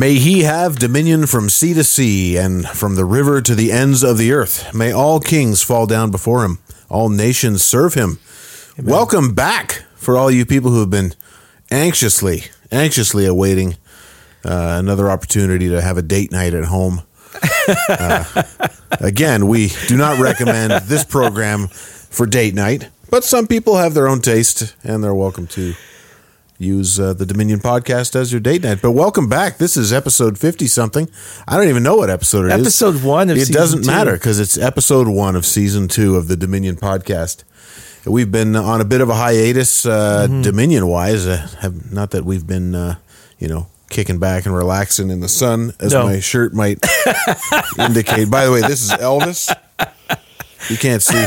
May he have dominion from sea to sea and from the river to the ends of the earth. May all kings fall down before him, all nations serve him. Welcome back for all you people who have been anxiously, anxiously awaiting uh, another opportunity to have a date night at home. Uh, again, we do not recommend this program for date night, but some people have their own taste and they're welcome to use uh, the Dominion podcast as your date night. But welcome back. This is episode 50 something. I don't even know what episode it is. Episode one of It doesn't two. matter because it's episode one of season two of the Dominion podcast. We've been on a bit of a hiatus, uh, Mm-hmm. Dominion wise. Uh, have, not that we've been, uh, you know, kicking back and relaxing in the sun, as No. my shirt might indicate. By the way, this is Elvis. You can't see.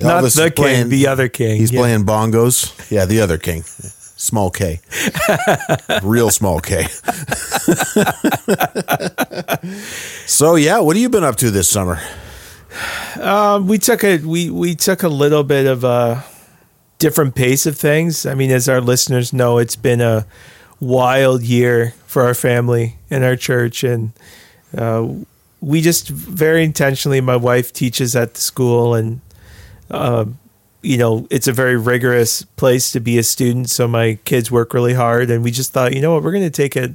Not Elvis the king, playing- the other king. He's Yeah. playing bongos. Yeah, the other king. Small K. Real small K. so yeah, what have you been up to this summer? Um, we took a we we took a little bit of a different pace of things. I mean, as our listeners know, it's been a wild year for our family and our church, and uh, we just very intentionally. My wife teaches at the school, and uh, you know, it's a very rigorous place to be a student. So my kids work really hard, and we just thought, you know what, we're going to take it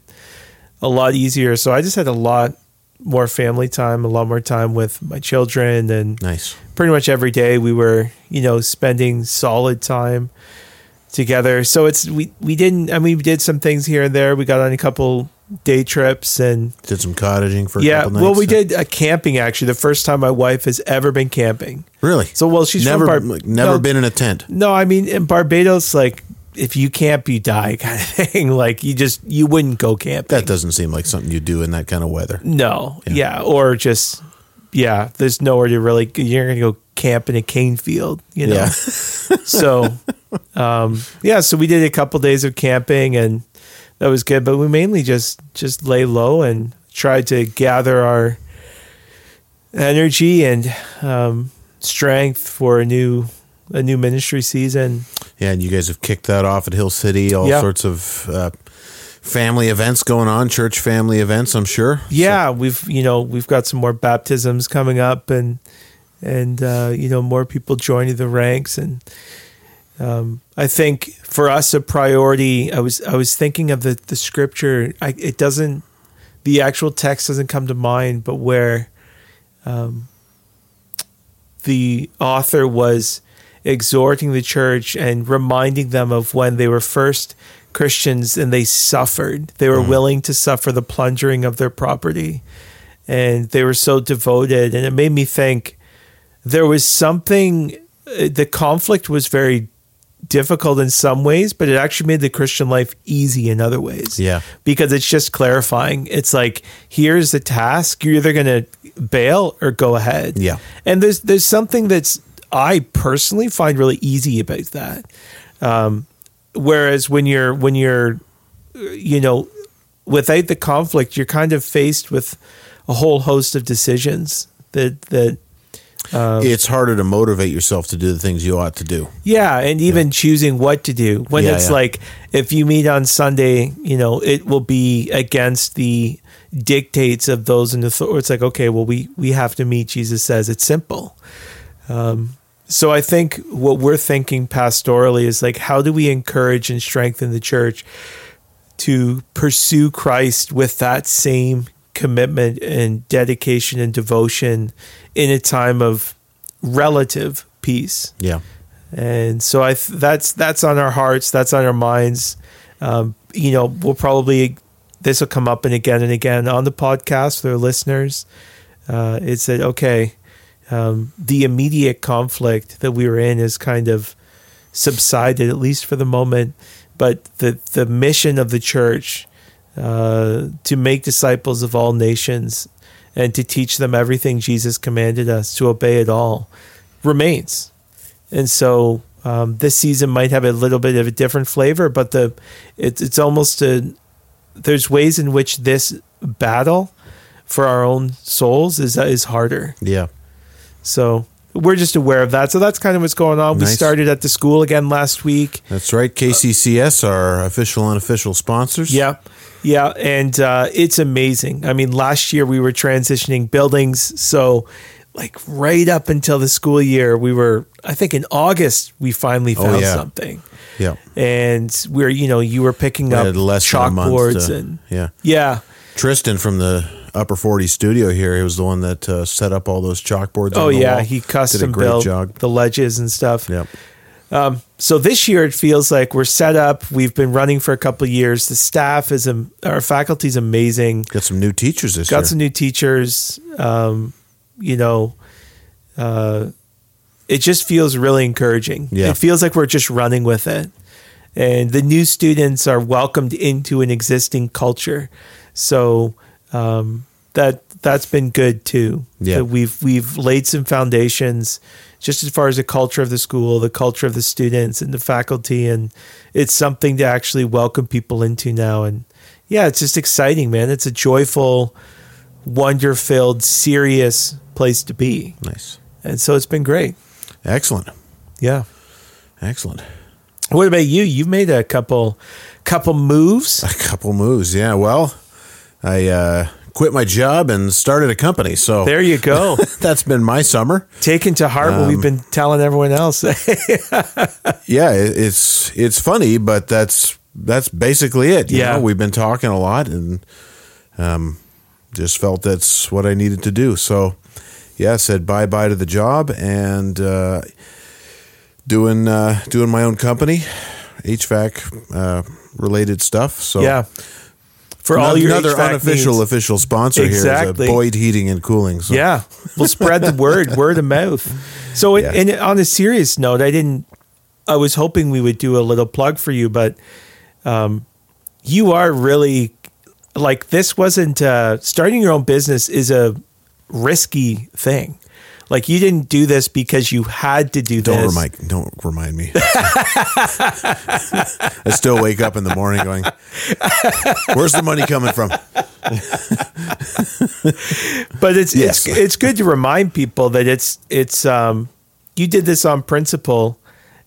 a lot easier. So I just had a lot more family time, a lot more time with my children, and Nice. pretty much every day we were, you know, spending solid time together. So it's we we didn't. I mean, we did some things here and there. We got on a couple day trips and Did some cottaging for a yeah. couple nights. Well, we did a camping actually. The first time my wife has ever been camping. Really? So well, she's never Bar- never no, been in a tent. No, I mean in Barbados, like if you camp, you die, kind of thing. Like you just you wouldn't go camping. That doesn't seem like something you do in that kind of weather. No, yeah. or just yeah. There's nowhere to really. You're gonna go camp in a cane field, you know. Yeah. so, um, yeah. So we did a couple days of camping, and that was good. But we mainly just just lay low and tried to gather our energy and um, strength for a new a new ministry season. Yeah, and you guys have kicked that off at Hill City. All Yeah. sorts of uh, family events going on, church family events. I'm sure. Yeah, we've you know we've got some more baptisms coming up, and and uh, you know more people joining the ranks, and um, I think for us a priority. I was I was thinking of the the scripture. I, it doesn't the actual text doesn't come to mind, but where um, the author was exhorting the church and reminding them of when they were first Christians and they suffered. They were willing to suffer the plundering of their property and they were so devoted. And it made me think there was something, uh, the conflict was very difficult in some ways, but it actually made the Christian life easy in other ways. Yeah. Because it's just clarifying. It's like, here's the task. You're either going to bail or go ahead. Yeah. And there's there's something that's I personally find really easy about that. Um, whereas when you're when you're you know without the conflict, you're kind of faced with a whole host of decisions that that it's harder to motivate yourself to do the things you ought to do. Yeah, and even choosing what to do when Yeah, it's yeah. like if you meet on Sunday, you know, it will be against the dictates of those in authority. It's like, okay, well, we we have to meet. Jesus says it's simple. Um, so I think what we're thinking pastorally is like, how do we encourage and strengthen the church to pursue Christ with that same commitment and dedication and devotion in a time of relative peace? Yeah. and so I th- that's that's on our hearts, that's on our minds. Um, you know, we'll probably this will come up and again and again on the podcast for our listeners. Uh, it's that okay? Um, the immediate conflict that we were in is kind of subsided, at least for the moment. But the the mission of the church uh, to make disciples of all nations and to teach them everything Jesus commanded us to obey it all remains. And so um, this season might have a little bit of a different flavor, but the it's it's almost a there's ways in which this battle for our own souls is is harder. Yeah. So we're just aware of that. So that's kind of what's going on. We started at the school again last week. That's right. KCCS, our official unofficial sponsors. Yeah. Yeah. And uh, it's amazing. I mean, last year we were transitioning buildings. So, like, right up until the school year, we were, I think in August, we finally Oh, found yeah. something. Yeah. And we're, you know, you were picking We up less than a month chalkboards to- and, yeah. yeah. Tristan from the Upper 40 studio here, he was the one that uh, set up all those chalkboards. Oh, on the yeah. wall. He custom built job. the ledges and stuff. Yep. So this year it feels like we're set up. We've been running for a couple of years. The staff is, am- our faculty is amazing. Got some new teachers this got year. Got some new teachers. Um, you know, uh, it just feels really encouraging. Yeah. It feels like we're just running with it. And the new students are welcomed into an existing culture. So um, that that's been good too. Yeah. That we've we've laid some foundations just as far as the culture of the school, the culture of the students and the faculty and it's something to actually welcome people into now and yeah, it's just exciting, man. It's a joyful, wonder filled, serious place to be. nice. And so it's been great. Excellent. Yeah. Excellent. What about you? You've made a couple couple moves. A couple moves. Yeah. Well, I uh, quit my job and started a company. So There you go. that's been my summer. Taken to heart what Um, we've been telling everyone else. Yeah, it's it's funny, but that's that's basically it. you Yeah. know? we've been talking a lot, and um, just felt that's what I needed to do. So, yeah, said bye bye to the job and uh, doing uh, doing my own company, HVAC uh, related stuff. So yeah. For all your another HVAC unofficial needs. official sponsor Exactly. here is Boyd Heating and Cooling. So. Yeah, we'll spread the word, word of mouth. So, it, Yeah. and on a serious note, I didn't. I was hoping we would do a little plug for you, but um, you are really like this. Wasn't uh, starting your own business is a risky thing. Like you didn't do this because you had to do Don't this. remind don't remind me. I still wake up in the morning going, "Where's the money coming from?" but it's Yes. it's it's good to remind people that it's it's um you did this on principle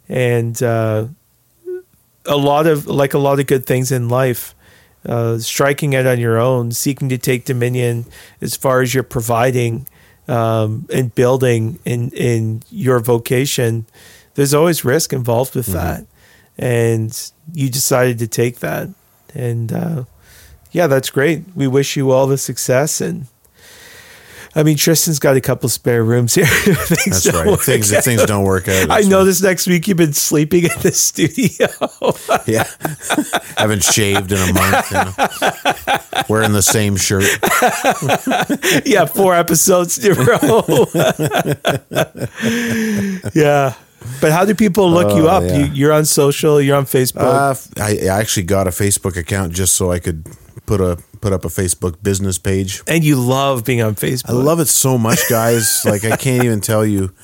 and uh a lot of like a lot of good things in life uh striking out on your own seeking to take dominion as far as you're providing um and building in in your vocation there's always risk involved with that. And you decided to take that. And uh yeah, that's great. We wish you all the success and I mean Tristan's got a couple spare rooms here. Things That's right. Things if things don't work out. I know this next week you've been sleeping in the studio. Yeah, haven't shaved in a month. You know. Wearing the same shirt. yeah, four episodes in a row. yeah. But how do people look you Oh, up? yeah. You, you're on social, you're on Facebook. Uh, I, I actually got a Facebook account just so I could put a put up a Facebook business page. and you love being on Facebook. I love it so much, guys. like I can't even tell you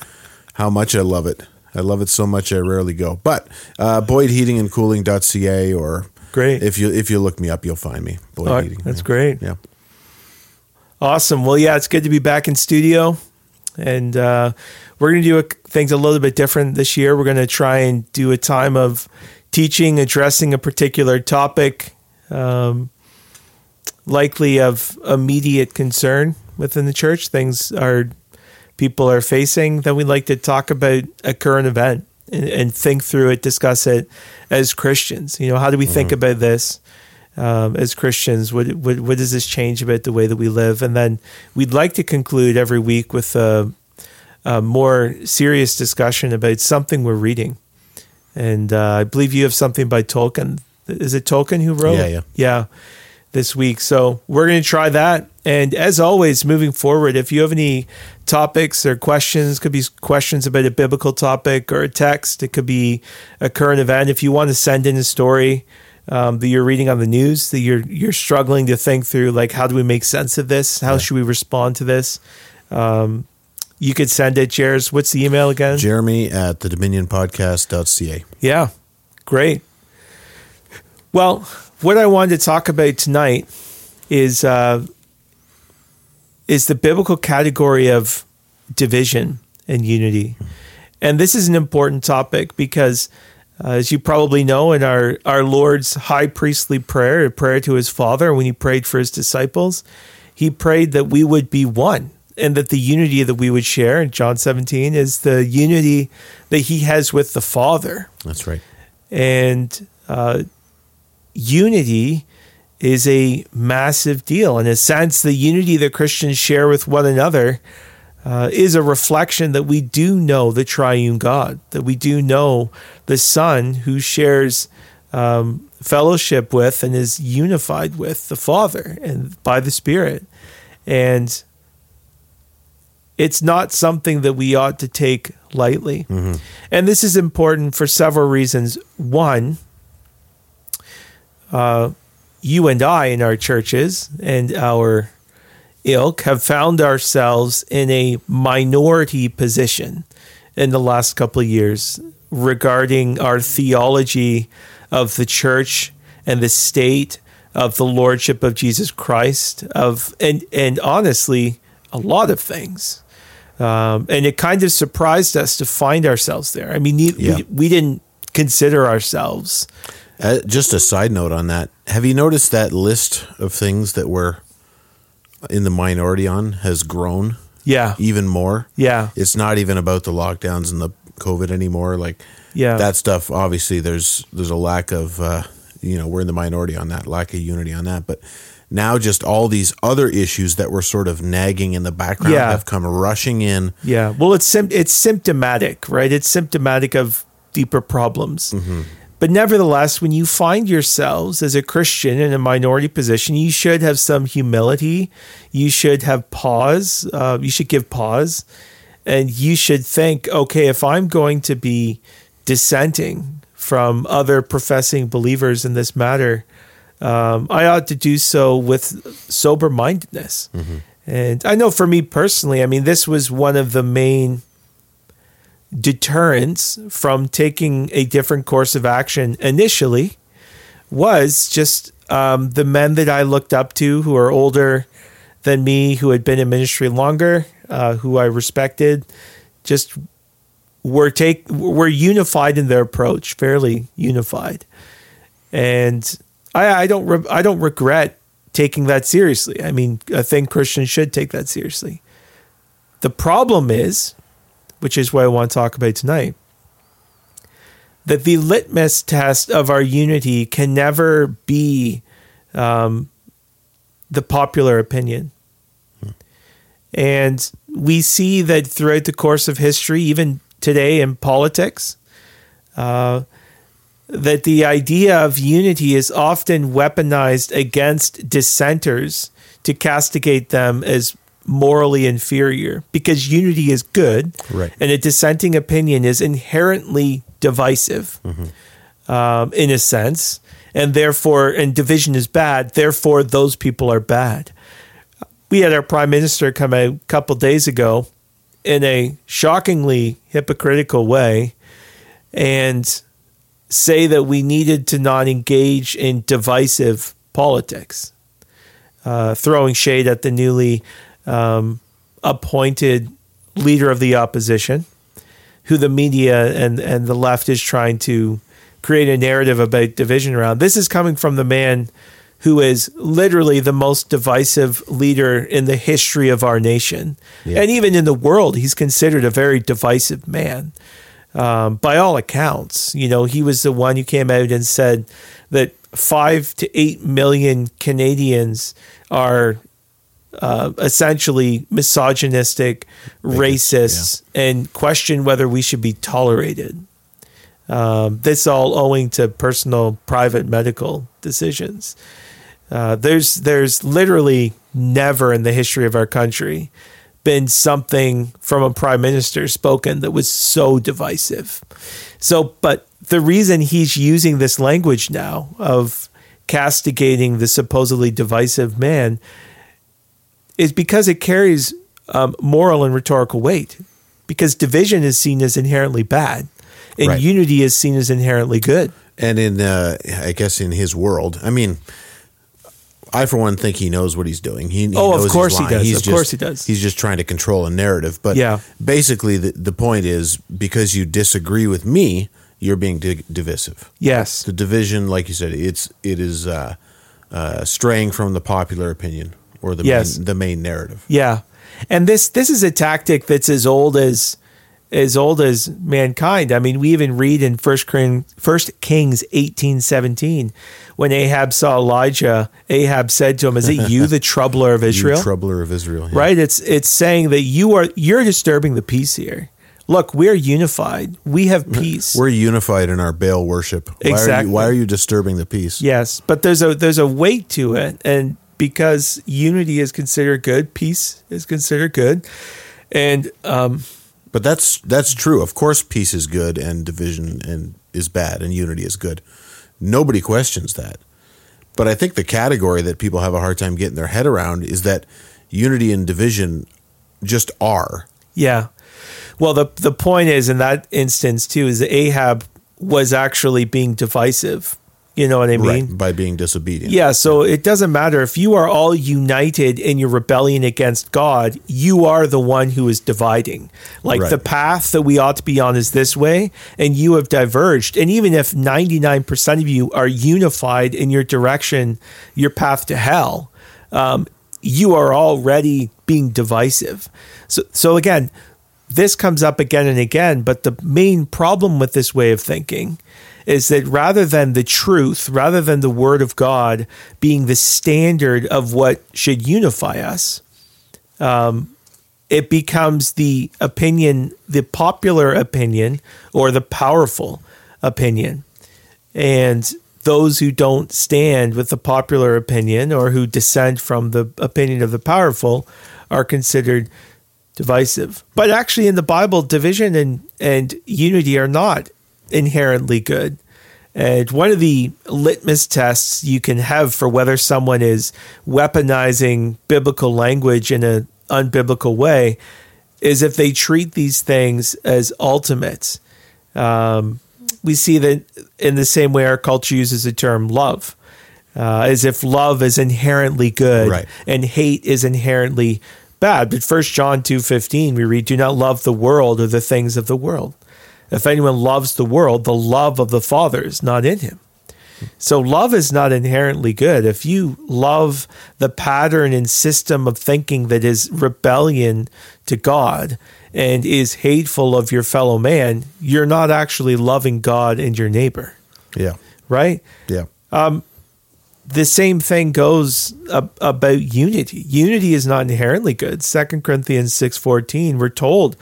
how much I love it. I love it so much I rarely go. But uh, BoydHeatingandCooling.ca or Great. if you if you look me up, you'll find me. Boyd right, Heating. that's yeah. great. Yeah. Awesome. Well, yeah, it's good to be back in studio, and uh, we're going to do a, things a little bit different this year. We're going to try and do a time of teaching, addressing a particular topic, um, likely of immediate concern within the church. Things are people are facing that we'd like to talk about a current event and, and think through it, discuss it as Christians. You know, how do we think about this? um, as Christians? What, what what does this change about the way that we live? And then we'd like to conclude every week with a, a more serious discussion about something we're reading. And uh, I believe you have something by Tolkien. Is it Tolkien who wrote? Yeah, yeah. yeah. This week, so we're going to try that. And as always, moving forward, if you have any topics or questions, could be questions about a biblical topic or a text. It could be a current event. If you want to send in a story um, that you're reading on the news that you're you're struggling to think through, like how do we make sense of this? How should we respond to this? Um, you could send it, Jares. What's the email again? Jeremy at the dominionpodcast.ca. Yeah, great. Well, what I wanted to talk about tonight is uh, is the biblical category of division and unity. And this is an important topic because, uh, as you probably know, in our, our Lord's high priestly prayer, a prayer to his Father, when he prayed for his disciples, he prayed that we would be one and that the unity that we would share in John 17 is the unity that he has with the Father. That's right. And uh, unity is a massive deal. In a sense, the unity that Christians share with one another uh, is a reflection that we do know the triune God, that we do know the Son who shares um, fellowship with and is unified with the Father and by the Spirit. And it's not something that we ought to take lightly. Mm-hmm. And this is important for several reasons. One, uh, you and I in our churches and our ilk have found ourselves in a minority position in the last couple of years regarding our theology of the church and the state of the lordship of Jesus Christ of and and honestly a lot of things um, and it kind of surprised us to find ourselves there I mean yeah. we, we didn't consider ourselves uh, just a side note on that have you noticed that list of things that we're in the minority on has grown. Yeah. Even more. Yeah. It's not even about the lockdowns and the COVID anymore. Like yeah. that stuff obviously there's there's a lack of uh, you know, we're in the minority on that, lack of unity on that. But now just all these other issues that were sort of nagging in the background yeah. have come rushing in. Yeah. Well it's sim- it's symptomatic, right? It's symptomatic of deeper problems. Mm-hmm. But nevertheless, when you find yourselves as a Christian in a minority position, you should have some humility. You should have pause. Uh, you should give pause. And you should think, okay, if I'm going to be dissenting from other professing believers in this matter, um, I ought to do so with sober mindedness. Mm-hmm. And I know for me personally, I mean, this was one of the main deterrents from taking a different course of action initially was just um, the men that I looked up to who are older than me, who had been in ministry longer, uh, who I respected, just were take were unified in their approach, fairly unified, and I, I don't re- I don't regret taking that seriously. I mean, I think Christians should take that seriously. The problem is which is what I want to talk about tonight. That the litmus test of our unity can never be um, the popular opinion. And we see that throughout the course of history, even today in politics, uh, that the idea of unity is often weaponized against dissenters to castigate them as morally inferior because unity is good right. and a dissenting opinion is inherently divisive mm-hmm. um, in a sense and therefore and division is bad therefore those people are bad we had our prime minister come a couple days ago in a shockingly hypocritical way and say that we needed to not engage in divisive politics uh, throwing shade at the newly um, appointed leader of the opposition, who the media and, and the left is trying to create a narrative about division around. This is coming from the man who is literally the most divisive leader in the history of our nation. Yeah. And even in the world, he's considered a very divisive man. Um, by all accounts, you know, he was the one who came out and said that five to eight million Canadians are uh, essentially misogynistic, racist, yeah. and question whether we should be tolerated. Um, this all owing to personal, private medical decisions. Uh, there's there's literally never in the history of our country been something from a prime minister spoken that was so divisive. So, but the reason he's using this language now of castigating the supposedly divisive man is because it carries um, moral and rhetorical weight. Because division is seen as inherently bad, and right. unity is seen as inherently good. And in, uh, I guess, in his world, I mean, I for one think he knows what he's doing. He, he Oh, of course he does. He's Of just- course he does. He's just trying to control a narrative. But Yeah. basically, the, the point is because you disagree with me, you're being di- divisive. Yes. The division, like you said, it's it is uh, uh, straying from the popular opinion or the Yes. main, the main narrative. Yeah. And this this is a tactic that's as old as as old as mankind. I mean, we even read in First King, First Kings eighteen seventeen, when Ahab saw Elijah, Ahab said to him, "Is it you, the troubler of Israel?" You troubler of Israel. yeah. right? It's it's saying that you are you're disturbing the peace here. Look, we're unified. We have peace. We're unified in our Baal worship. Why Are Exactly. you, why are you disturbing the peace? yes, but there's a there's a weight to it, and because unity is considered good, peace is considered good, and um, But that's that's true. Of course, peace is good and division and is bad and unity is good. Nobody questions that. But I think the category that people have a hard time getting their head around is that unity and division just are. Yeah. Well, the the point is in that instance too is that Ahab was actually being divisive. You know what I mean? right, by being disobedient. Yeah, so it doesn't matter if you are all united in your rebellion against God, you are the one who is dividing. Like Right. the path that we ought to be on is this way, and you have diverged. And even if 99% of you are unified in your direction, your path to hell, um, you are already being divisive. So, so again, this comes up again and again, but the main problem with this way of thinking is that rather than the truth, rather than the word of God being the standard of what should unify us, um, it becomes the opinion, the popular opinion or the powerful opinion. And those who don't stand with the popular opinion or who dissent from the opinion of the powerful are considered divisive. But actually, in the Bible, division and, and unity are not inherently good. And one of the litmus tests you can have for whether someone is weaponizing biblical language in an unbiblical way is if they treat these things as ultimates. Um, we see that in the same way our culture uses the term love, uh, as if love is inherently good Right. and hate is inherently bad. But First John two fifteen we read, "Do not love the world or the things of the world. If anyone loves the world, the love of the Father is not in him." So love is not inherently good. If you love the pattern and system of thinking that is rebellion to God and is hateful of your fellow man, you're not actually loving God and your neighbor, Yeah. right? Yeah. Um, the same thing goes ab- about unity. Unity is not inherently good. Second Corinthians 6:14 we're told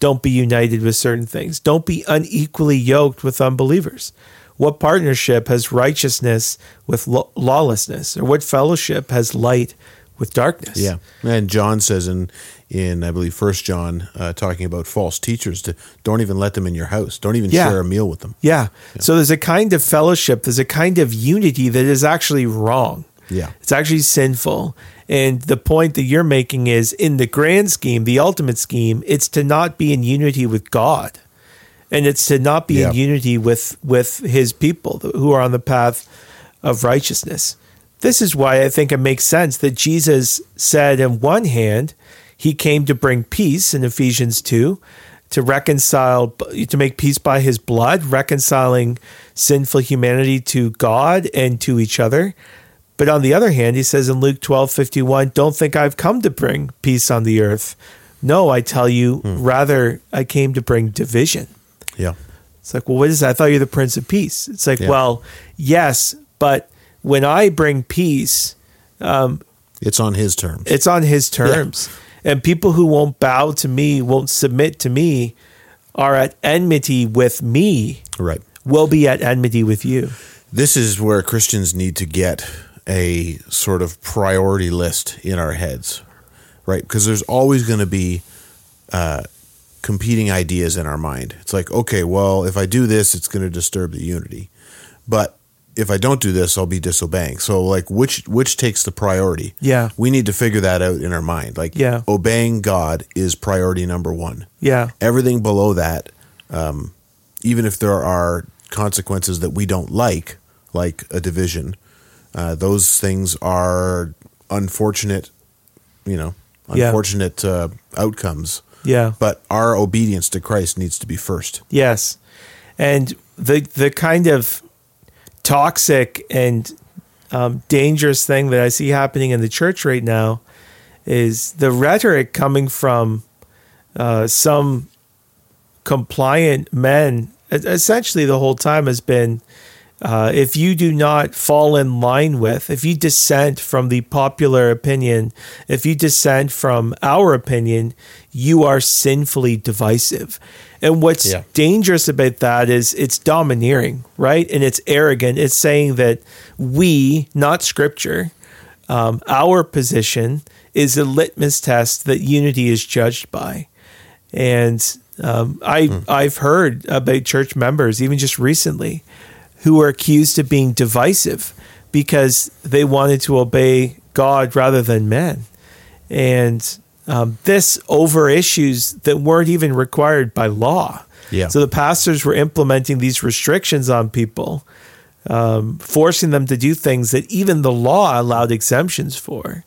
don't be united with certain things. Don't be unequally yoked with unbelievers. What partnership has righteousness with law- lawlessness or what fellowship has light with darkness? Yeah, and John says in in I believe First John, uh, talking about false teachers, to don't even let them in your house. Don't even Yeah. share a meal with them. Yeah. So there's a kind of fellowship, there's a kind of unity that is actually wrong. Yeah. It's actually sinful. And the point that you're making is in the grand scheme, the ultimate scheme, it's to not be in unity with God. And it's to not be Yeah. in unity with with his people who are on the path of righteousness. This is why I think it makes sense that Jesus said in one hand, he came to bring peace in Ephesians 2 to reconcile to make peace by his blood reconciling sinful humanity to God and to each other but on the other hand he says in Luke 12:51 don't think I've come to bring peace on the earth no I tell you hmm. rather I came to bring division Yeah, it's like well what is that I thought you're the prince of peace it's like Yeah. well yes but when I bring peace um, it's on his terms. it's on his terms. And people who won't bow to me, won't submit to me, are at enmity with me, right. will be at enmity with you. This is where Christians need to get a sort of priority list in our heads, right? Because there's always going to be uh, competing ideas in our mind. It's like, okay, well, if I do this, it's going to disturb the unity, but if I don't do this, I'll be disobeying. So, like, which which takes the priority? Yeah. we need to figure that out in our mind. Like, Yeah. obeying God is priority number one. Yeah. Everything below that, um, even if there are consequences that we don't like, like a division, Uh, those things are unfortunate, you know, Yeah. unfortunate uh, outcomes. Yeah. But our obedience to Christ needs to be first. Yes. And the the kind of toxic and um, dangerous thing that I see happening in the church right now is the rhetoric coming from uh, some compliant men. Essentially, the whole time has been uh, if you do not fall in line with, if you dissent from the popular opinion, if you dissent from our opinion, you are sinfully divisive. And what's Yeah. dangerous about that is it's domineering, right? And it's arrogant. It's saying that we, not scripture, um, our position is a litmus test that unity is judged by. And um, I I've heard about church members even just recently who were accused of being divisive because they wanted to obey God rather than men, and um, this over issues that weren't even required by law. Yeah. So the pastors were implementing these restrictions on people, um, forcing them to do things that even the law allowed exemptions for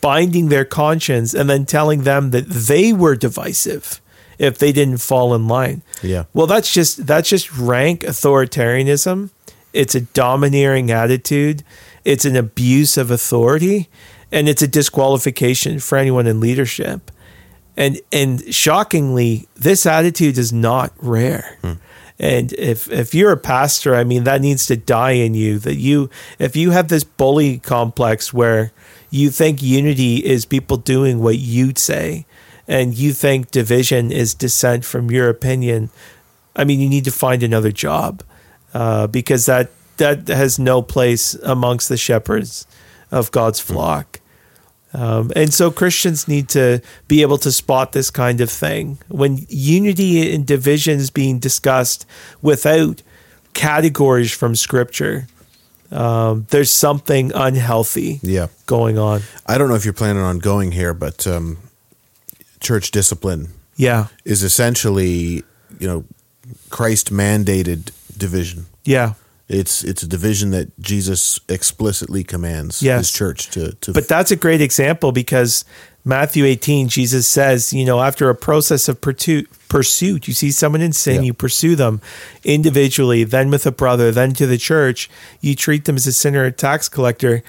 binding their conscience and then telling them that they were divisive if they didn't fall in line. Yeah. Well, that's just that's just rank authoritarianism. It's a domineering attitude. It's an abuse of authority, and it's a disqualification for anyone in leadership. And and shockingly, this attitude is not rare. Hmm. And if if you're a pastor, I mean that needs to die in you. That you if you have this bully complex where you think unity is people doing what you say, and you think division is dissent from your opinion, I mean you need to find another job uh, because that that has no place amongst the shepherds of God's flock. Um, and so Christians need to be able to spot this kind of thing. When unity and division is being discussed without categories from Scripture, um, there's something unhealthy Yeah. going on. I don't know if you're planning on going here, but um, church discipline Yeah, is essentially, you know, Christ mandated division. yeah. It's it's a division that Jesus explicitly commands Yes. his church to to But that's a great example because Matthew 18, Jesus says, you know, after a process of pursuit, pursuit you see someone in sin, Yeah. you pursue them individually, then with a brother, then to the church, you treat them as a sinner, a tax collector.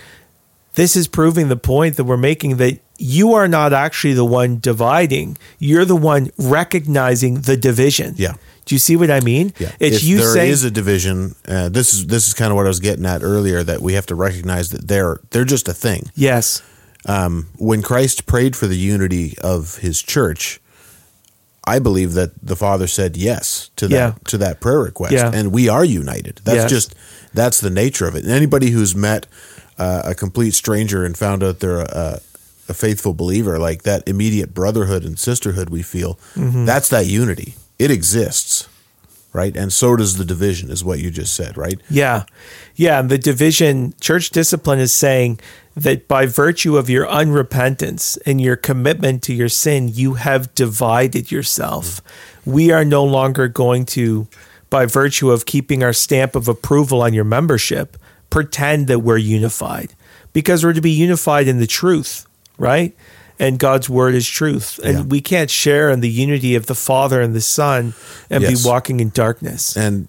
This is proving the point that we're making that you are not actually the one dividing. You're the one recognizing the division. Yeah. Do you see what I mean? Yeah, It's if you there saying is a division. Uh, this is this is kind of what I was getting at earlier. That we have to recognize that they're they're just a thing. yes. Um, when Christ prayed for the unity of His church, I believe that the Father said yes to that Yeah. to that prayer request, Yeah. and we are united. That's Yes. just that's the nature of it. And anybody who's met uh, a complete stranger and found out they're a, a faithful believer, like that immediate brotherhood and sisterhood we feel, Mm-hmm. that's that unity. It exists, right? And so does the division, is what you just said, right? Yeah. Yeah. And the division, church discipline is saying that by virtue of your unrepentance and your commitment to your sin, you have divided yourself. We are no longer going to, by virtue of keeping our stamp of approval on your membership, pretend that we're unified because we're to be unified in the truth, right? And God's word is truth. And Yeah. we can't share in the unity of the Father and the Son and Yes. be walking in darkness. And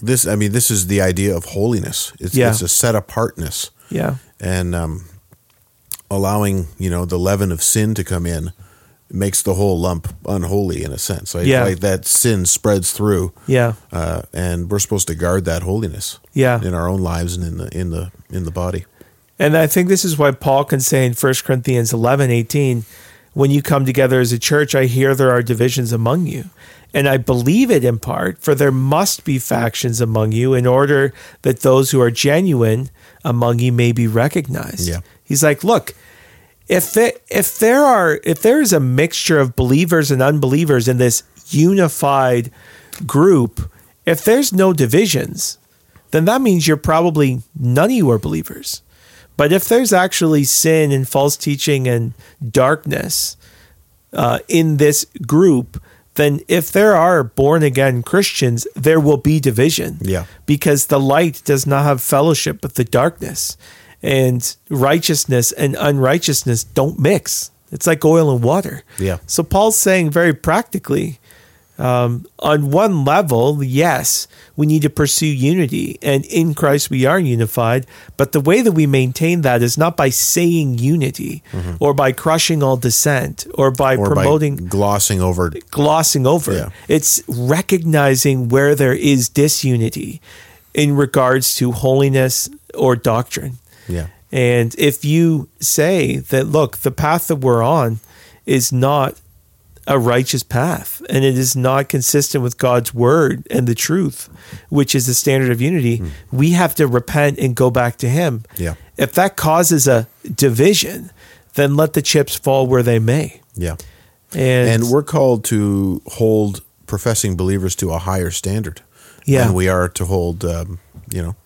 this, I mean, this is the idea of holiness. It's, Yeah. it's a set apartness. Yeah. and um, allowing you know the leaven of sin to come in makes the whole lump unholy in a sense. Right? Yeah. like that sin spreads through, Yeah. uh, and we're supposed to guard that holiness. Yeah. in our own lives and in the in the in the body. And I think this is why Paul can say in 1 Corinthians 11, 18, when you come together as a church, I hear there are divisions among you. And I believe it in part, for there must be factions among you in order that those who are genuine among you may be recognized. Yeah. He's like, look, if there, if there are if there is a mixture of believers and unbelievers in this unified group, if there's no divisions, then that means you're probably none of you are believers. But if there's actually sin and false teaching and darkness uh, in this group, then if there are born again Christians, there will be division. Yeah. Because the light does not have fellowship with the darkness, and righteousness and unrighteousness don't mix. It's like oil and water. Yeah. So Paul's saying very practically, um, on one level, yes, we need to pursue unity, and in Christ we are unified. But the way that we maintain that is not by saying unity, or by crushing all dissent, or by Mm-hmm. or promoting by glossing over. glossing over. Yeah. It's recognizing where there is disunity in regards to holiness or doctrine. Yeah. And if you say that, look, the path that we're on is not a righteous path and it is not consistent with God's word and the truth, which is the standard of unity, we have to repent and go back to Him. Yeah. If that causes a division, then let the chips fall where they may. Yeah. And, And we're called to hold professing believers to a higher standard. Yeah. And we are to hold, um, you know,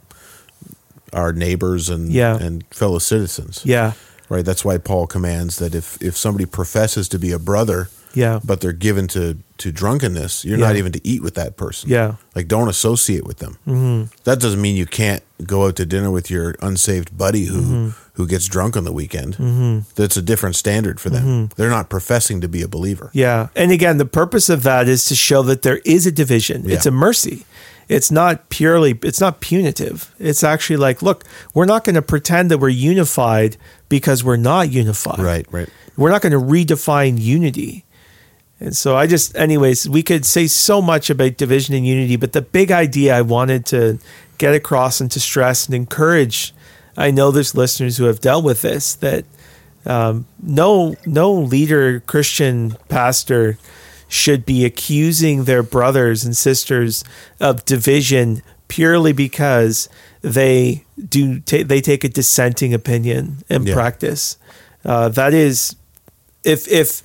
our neighbors and Yeah. and fellow citizens. yeah, Right. That's why Paul commands that if if somebody professes to be a brother, yeah, but they're given to to drunkenness, you're Yeah. not even to eat with that person. yeah, Like, don't associate with them. Mm-hmm. That doesn't mean you can't go out to dinner with your unsaved buddy who Mm-hmm. who gets drunk on the weekend. Mm-hmm. That's a different standard for them. Mm-hmm. They're not professing to be a believer. yeah. And again, the purpose of that is to show that there is a division. It's a mercy. It's not purely, it's not punitive. It's actually like, look, we're not going to pretend that we're unified because we're not unified. Right. Right. We're not going to redefine unity. And so I just, anyways, we could say so much about division and unity, but the big idea I wanted to get across and to stress and encourage, I know there's listeners who have dealt with this, that um, no, no leader, Christian pastor should be accusing their brothers and sisters of division purely because they do ta- they take a dissenting opinion and Yeah. practice. Uh, that is, if if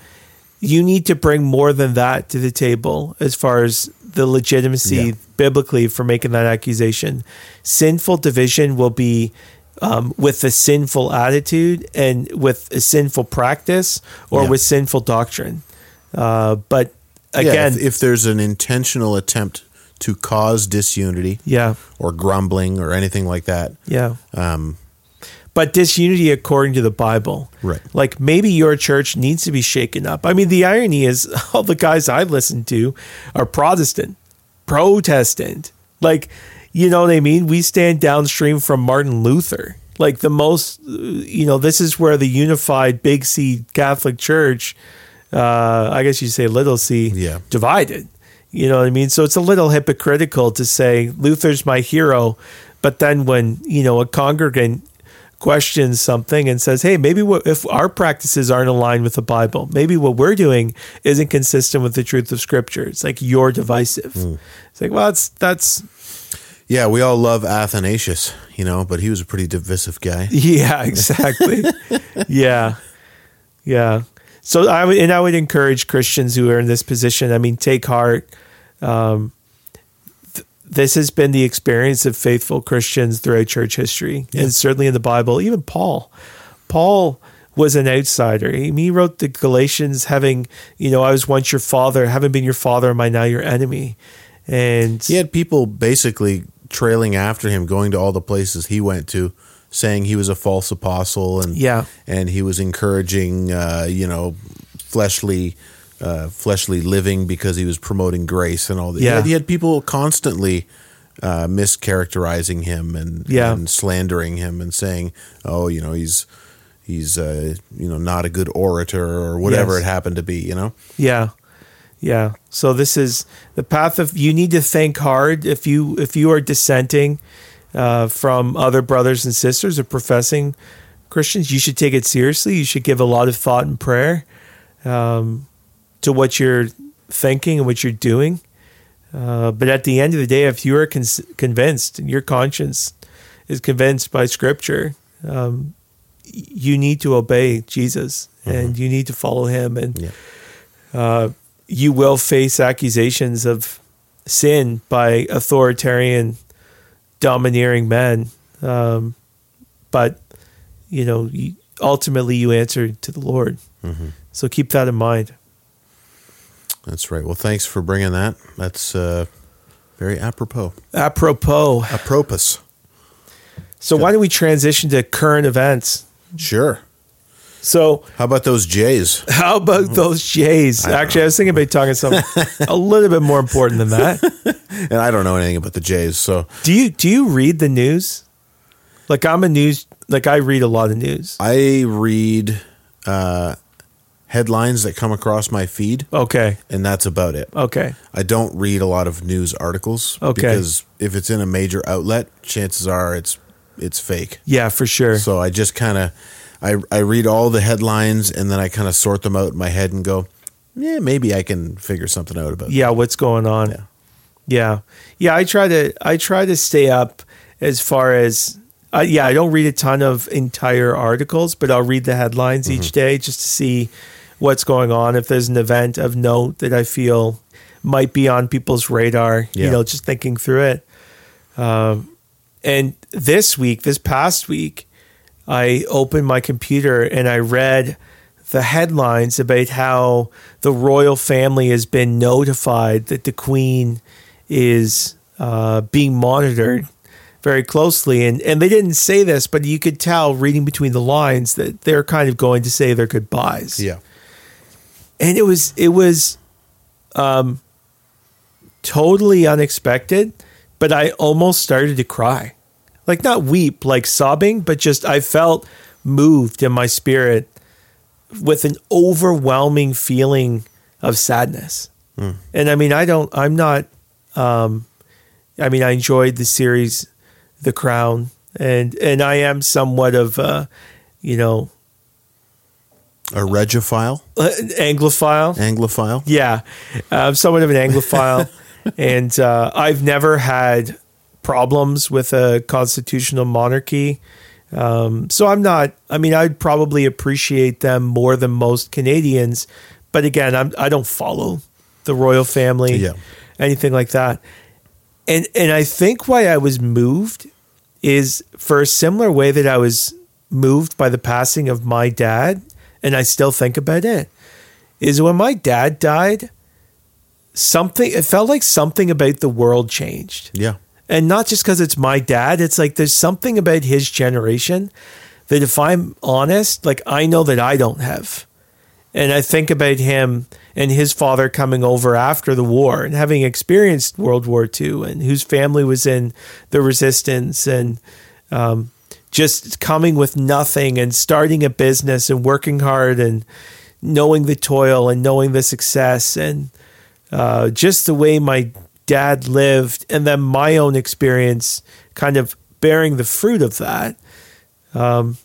you need to bring more than that to the table as far as the legitimacy Yeah. biblically for making that accusation. Sinful division will be um, with a sinful attitude and with a sinful practice or Yeah. with sinful doctrine. Uh, but Yeah, again, if, if there's an intentional attempt to cause disunity yeah, or grumbling or anything like that, yeah. um, But disunity according to the Bible. Right. Like maybe your church needs to be shaken up. I mean, the irony is all the guys I listen to are Protestant, Protestant. Like, you know what I mean? We stand downstream from Martin Luther. Like the most, uh, you know, this is where the unified big C Catholic Church, uh, I guess you say little c, Yeah. divided. You know what I mean? So it's a little hypocritical to say Luther's my hero, but then when, you know, a congregant questions something and says, "Hey, maybe what if our practices aren't aligned with the Bible? Maybe what we're doing isn't consistent with the truth of Scripture." It's like you're divisive. It's like, well, that's that's yeah, we all love Athanasius, you know, but he was a pretty divisive guy. yeah, exactly. yeah, yeah. So I would and I would encourage Christians who are in this position. I mean, take heart. Um, this has been the experience of faithful Christians throughout church history, and certainly in the Bible. Even Paul, Paul was an outsider. He, he wrote the Galatians, having you know, I was once your father, having been your father, am I now your enemy? And He had people basically trailing after him, going to all the places he went to, saying he was a false apostle, and Yeah. and he was encouraging, uh, you know, fleshly, uh, fleshly living because he was promoting grace and all that. Yeah. he had, he had people constantly uh, mischaracterizing him and Yeah. and slandering him and saying, oh, you know, he's he's uh, you know not a good orator or whatever Yes. it happened to be, you know. Yeah. Yeah. So this is the path of you need to think hard if you if you are dissenting uh, from other brothers and sisters or professing Christians, you should take it seriously. You should give a lot of thought and prayer um, to what you're thinking and what you're doing. Uh, but at the end of the day, if you are con- convinced and your conscience is convinced by Scripture, um, you need to obey Jesus and you need to follow Him and Yeah. uh, you will face accusations of sin by authoritarian, domineering men. Um, but you know, ultimately, you answer to the Lord. So keep that in mind. That's right. Well, thanks for bringing that. That's uh, very apropos. Apropos. Apropos. So why don't we transition to current events? Sure. So How about those Jays? how about those Jays? Actually, I was thinking about talking something a little bit more important than that. And I don't know anything about the Jays, so Do you do you read the news? Like I'm a news like I read a lot of news. I read uh, headlines that come across my feed, Okay. and that's about it. Okay. I don't read a lot of news articles Okay. because if it's in a major outlet, chances are it's it's fake. Yeah, for sure. So I just kind of I I read all the headlines and then I kind of sort them out in my head and go, yeah, maybe I can figure something out about. yeah, what's going on? Yeah. Yeah. Yeah, I try to I try to stay up as far as uh, yeah, I don't read a ton of entire articles, but I'll read the headlines Mm-hmm. each day just to see what's going on. If there's an event of note that I feel might be on people's radar, Yeah. you know, just thinking through it. Um, and this week, this past week, I opened my computer and I read the headlines about how the royal family has been notified that the queen is uh, being monitored very closely. And, and they didn't say this, but you could tell reading between the lines that they're kind of going to say their goodbyes Yeah. And it was it was um totally unexpected but i almost started to cry. Like not weep like sobbing but just i felt moved in my spirit with an overwhelming feeling of sadness. And i mean i don't i'm not um i mean i enjoyed the series the crown and and i am somewhat of uh you know A regiophile, uh, anglophile anglophile. Yeah, I'm somewhat of an Anglophile, and uh, I've never had problems with a constitutional monarchy. Um, so I'm not. I mean, I'd probably appreciate them more than most Canadians, but again, I'm I don't follow the royal family, Yeah. anything like that. And and I think why I was moved is for a similar way that I was moved by the passing of my dad, and I still think about it is when my dad died, something it felt like something about the world changed. Yeah. And not just because it's my dad, it's like there's something about his generation that if I'm honest, like I know that I don't have. And I think about him and his father coming over after the war and having experienced World War II and whose family was in the resistance and um, just coming with nothing and starting a business and working hard and knowing the toil and knowing the success and uh, just the way my dad lived and then my own experience kind of bearing the fruit of that um,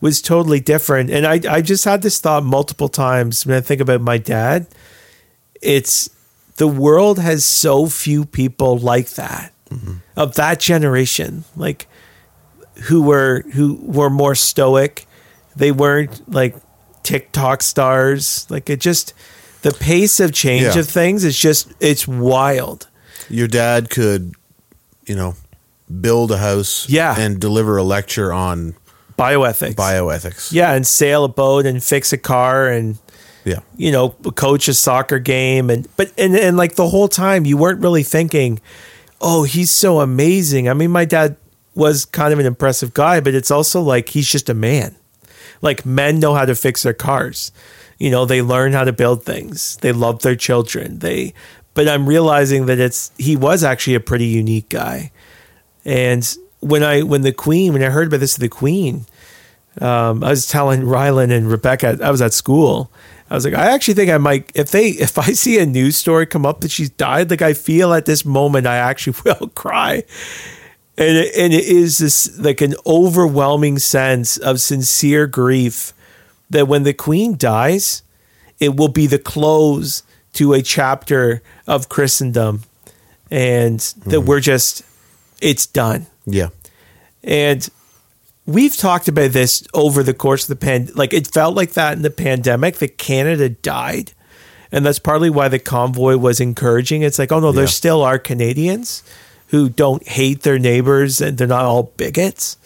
was totally different. And I, I just had this thought multiple times when I think about my dad. It's the world has so few people like that of that generation, like who were who were more stoic. They weren't like TikTok stars. Like it just the pace of change Yeah. of things is just it's wild. Your dad could, you know, build a house Yeah. and deliver a lecture on Bioethics. bioethics. yeah, and sail a boat and fix a car and Yeah. you know, coach a soccer game and but and and like the whole time you weren't really thinking, "Oh, he's so amazing." I mean, my dad was kind of an impressive guy, but it's also like he's just a man. Like men know how to fix their cars. You know, they learn how to build things. They love their children. They but I'm realizing that it's he was actually a pretty unique guy. And when I when the queen when I heard about this the queen, um, I was telling Rylan and Rebecca, I was at school. I was like, I actually think I might, if they, if I see a news story come up that she's died, like I feel at this moment, I actually will cry. And it, and it is this like an overwhelming sense of sincere grief that when the queen dies, it will be the close to a chapter of Christendom and that mm-hmm. we're just, it's done. Yeah. And we've talked about this over the course of the pan. Like it felt like that in the pandemic that Canada died, and that's partly why the convoy was encouraging. It's like, oh no, there still are Canadians who don't hate their neighbors and they're not all bigots.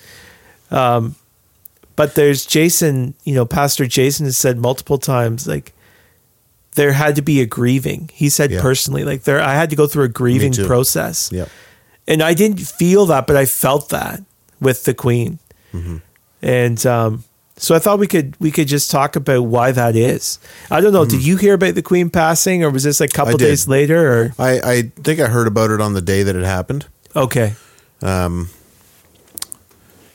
Um, but there's Jason, you know, Pastor Jason has said multiple times, like there had to be a grieving. He said Yeah. personally, like there, I had to go through a grieving process. Yeah. And I didn't feel that, but I felt that with the Queen. Mm-hmm. And um, so I thought we could we could just talk about why that is. I don't know. Did you hear about the Queen passing, or was this like a couple days later? Or I, I think I heard about it on the day that it happened. okay, Um.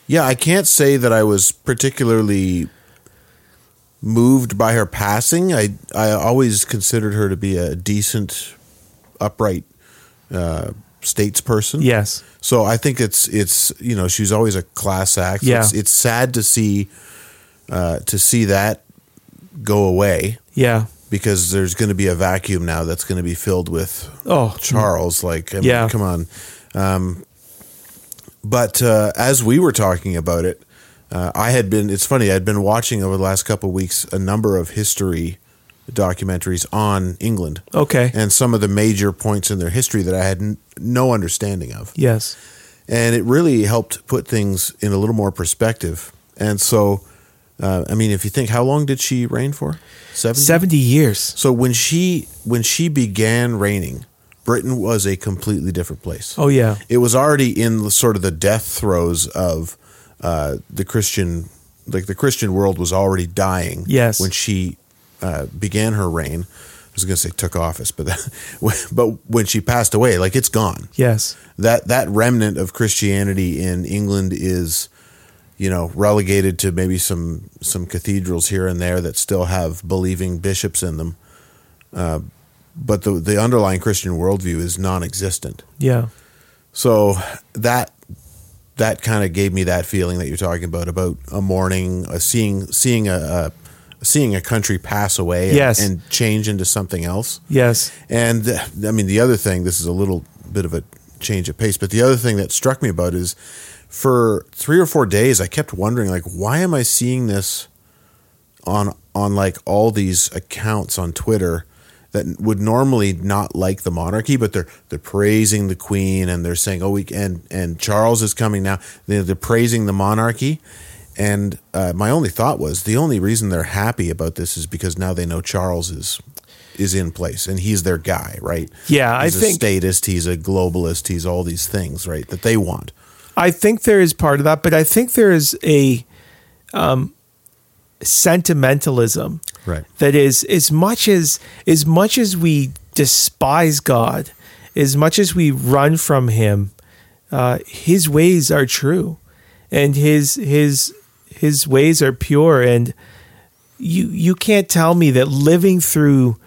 Yeah, I can't say that I was particularly moved by her passing. I I always considered her to be a decent, upright uh, statesperson. yes, So I think it's it's you know she's always a class act. Yeah. It's, it's sad to see uh, to see that go away yeah, because there's going to be a vacuum now that's going to be filled with oh, Charles. Like, I mean, Yeah. come on. Um, but uh, as we were talking about it, uh, I had been. It's funny. I'd been watching over the last couple of weeks a number of history documentaries on England okay, and some of the major points in their history that I had n- no understanding of yes, and it really helped put things in a little more perspective. And so, uh, I mean, if you think, how long did she reign for? Seven. seventy years. So when she when she began reigning, Britain was a completely different place. Oh yeah, It was already in the, sort of the death throes of uh, the Christian, like the Christian world was already dying. Yes. when she uh, began her reign. I was going to say took office, but that, but when she passed away, like it's gone yes, that that remnant of Christianity in England is, you know, relegated to maybe some some cathedrals here and there that still have believing bishops in them. Uh, but the the underlying Christian worldview is non-existent. yeah, So that that kind of gave me that feeling that you're talking about about a mourning, a seeing seeing a, a seeing a country pass away and, Yes. and change into something else. yes, And I mean, the other thing, this is a little bit of a change of pace, but the other thing that struck me about is for three or four days, I kept wondering, like, why am I seeing this on on like all these accounts on Twitter that would normally not like the monarchy, but they're they're praising the Queen and they're saying, oh, we and and Charles is coming now. They're, they're praising the monarchy. And uh, my only thought was the only reason they're happy about this is because now they know Charles is is in place and he's their guy, right? Yeah, I he's a think- statist, he's a globalist, he's all these things, right? That they want. I think there is part of that, but I think there is a um, sentimentalism Right. that is as much as as much as we despise God, as much as we run from Him, uh, His ways are true, and His His His ways are pure, and you you can't tell me that living through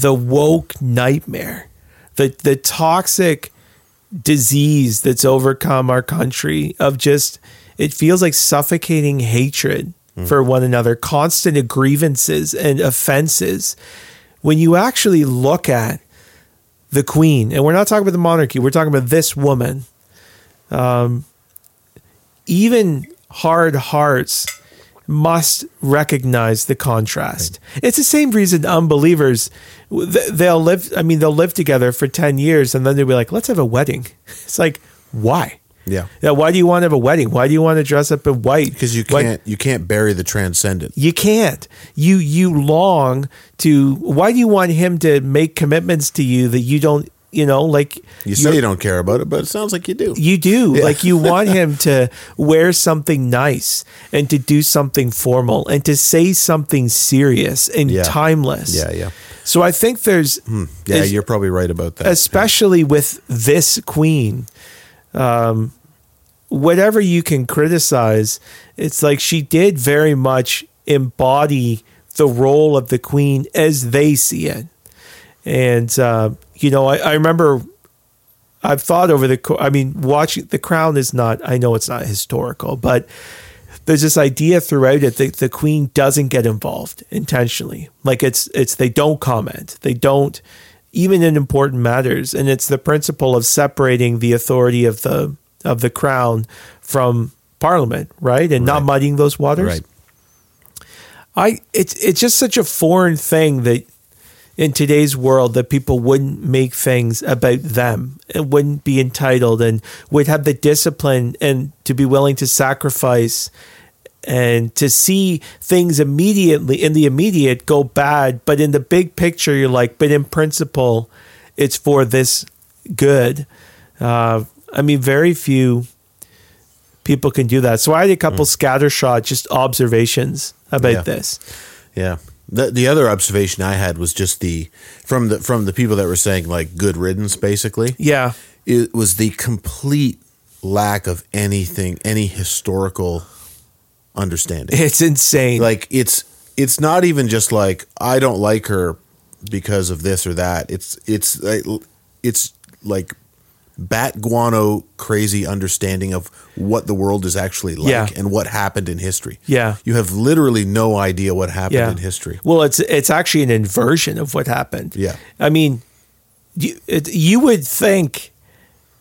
the woke nightmare, the the toxic disease that's overcome our country of just it feels like suffocating hatred for one another, constant grievances and offenses. When you actually look at the queen, and we're not talking about the monarchy, we're talking about this woman. Um, even hard hearts must recognize the contrast. It's the same reason unbelievers they'll live. I mean, they'll live together for ten years, and then they'll be like, "Let's have a wedding." It's like, why? Yeah. Yeah, why do you want to have a wedding? Why do you want to dress up in white? Because you can't you can't bury the transcendent. you can't. You you long to. Why do you want him to make commitments to you that you don't? You know, like You say you're- don't care about it, but it sounds like you do. You do. Yeah. Like you want him to wear something nice and to do something formal and to say something serious and Yeah. timeless. Yeah, yeah. So I think there's Yeah, es- you're probably right about that. especially with this queen um whatever you can criticize it's like she did very much embody the role of the queen as they see it and uh, you know I, I remember i've thought over the i mean watching the crown is not i know it's not historical but there's this idea throughout it that the queen doesn't get involved intentionally. Like it's it's they don't comment. They don't even in important matters. And it's the principle of separating the authority of the of the crown from parliament right? And not muddying those waters. Right. I it's it's just such a foreign thing that in today's world that people wouldn't make things about them and wouldn't be entitled and would have the discipline and to be willing to sacrifice and to see things immediately in the immediate go bad, but in the big picture, you're like, but in principle, it's for this good. Uh, I mean, very few people can do that. So I had a couple mm. scattershot just observations about yeah. this. Yeah. The, the other observation I had was just the from the from the people that were saying like good riddance basically. Yeah. It was the complete lack of anything any historical understanding. It's insane. Like it's it's not even just like I don't like her because of this or that. It's it's it's like bat guano crazy understanding of what the world is actually like yeah. and what happened in history. Yeah. You have literally no idea what happened yeah. in history. Well, it's it's actually an inversion of what happened. Yeah. I mean, you, it, you would think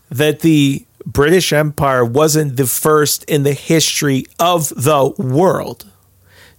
that the British Empire wasn't the first in the history of the world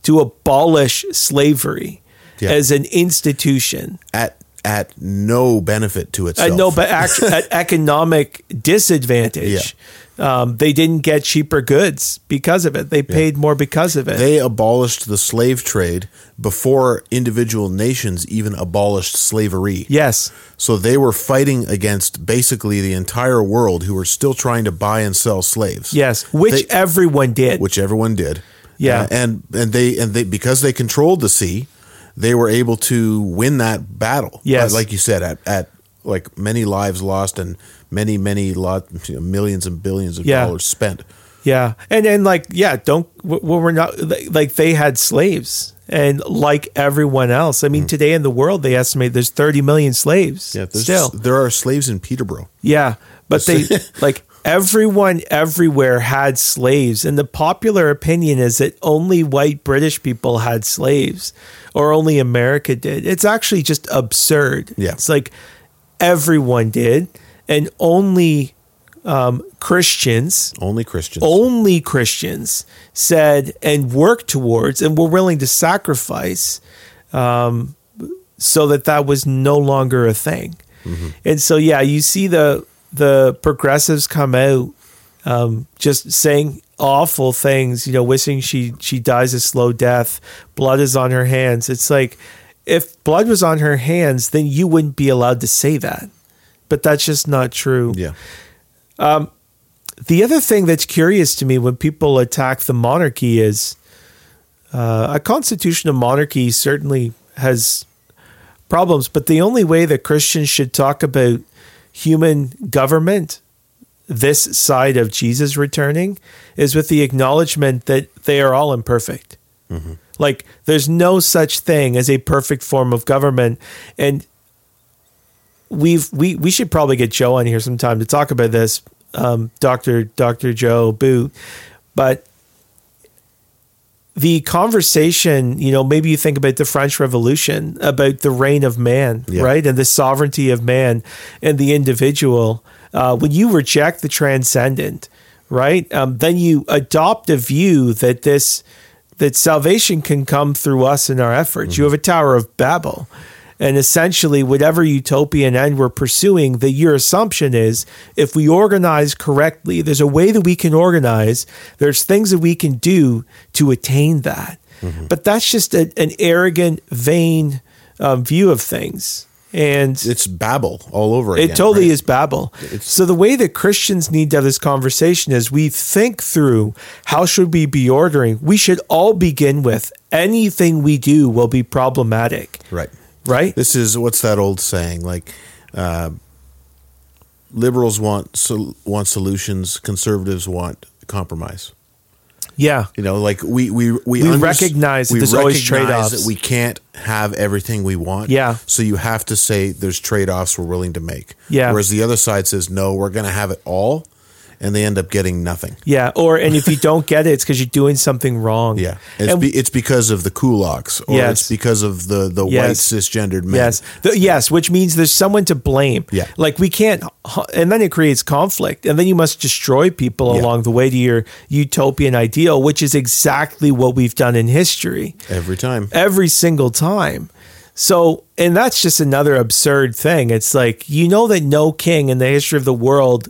to abolish slavery yeah. as an institution at at no benefit to itself. At no, but at economic disadvantage. Yeah. Um, they didn't get cheaper goods because of it. They paid yeah. more because of it. They abolished the slave trade before individual nations even abolished slavery. Yes. So they were fighting against basically the entire world who were still trying to buy and sell slaves. Yes, which they, everyone did. Which everyone did. Yeah. Uh, and and they and they because they controlled the sea, they were able to win that battle. Yes. Like you said, at, at like many lives lost and many, many lot, you know, millions and billions of yeah. dollars spent. Yeah. And then like, yeah, don't, well, we're not like they had slaves and like everyone else. I mean, mm. today in the world, they estimate there's 30 million slaves. Yeah. Still, there are slaves in Peterborough. Yeah. But they like everyone everywhere had slaves. And the popular opinion is that only white British people had slaves or only America did. It's actually just absurd. Yeah. It's like everyone did, and only um, Christians, only Christians, only Christians said and worked towards and were willing to sacrifice um, so that that was no longer a thing. Mm-hmm. And so, yeah, you see the the progressives come out um, just saying awful things, you know, wishing she she dies a slow death. Blood is on her hands. It's like if blood was on her hands, then you wouldn't be allowed to say that. But that's just not true. Yeah. Um, the other thing that's curious to me when people attack the monarchy is uh, a constitutional monarchy certainly has problems, but the only way that Christians should talk about human government this side of Jesus returning is with the acknowledgement that they are all imperfect. Mm-hmm. Like there's no such thing as a perfect form of government, and we've we we should probably get Joe on here sometime to talk about this, um, Doctor Doctor Joe Boot, but the conversation, you know, maybe you think about the French Revolution, about the reign of man, yeah. right? And the sovereignty of man and the individual uh, when you reject the transcendent, right, um, then you adopt a view that this that salvation can come through us and our efforts. Mm-hmm. You have a Tower of Babel. And essentially, whatever utopian end we're pursuing, that your assumption is if we organize correctly, there's a way that we can organize, there's things that we can do to attain that. Mm-hmm. But that's just a, an arrogant, vain um, view of things and it's Babel all over again. It totally right? is Babel. It's, so the way that Christians need to have this conversation is we think through how should we be ordering. We should all begin with anything we do will be problematic. Right. Right. This is what's that old saying like. Uh, liberals want so, want solutions, conservatives want compromise. Yeah, you know, like we we we, we under- recognize we there's always trade offs. That we can't have everything we want. Yeah, so you have to say there's trade offs we're willing to make. Yeah, whereas the other side says no, we're going to have it all, and they end up getting nothing. Yeah, or and if you don't get it, it's because you're doing something wrong. Yeah, it's, be, it's because of the kulaks, or yes. it's because of the the yes. white cisgendered men. Yes, the, yes, which means there's someone to blame. Yeah, like we can't, and then it creates conflict, and then you must destroy people yeah. along the way to your utopian ideal, which is exactly what we've done in history every time, every single time. So, and that's just another absurd thing. It's like, you know, that no king in the history of the world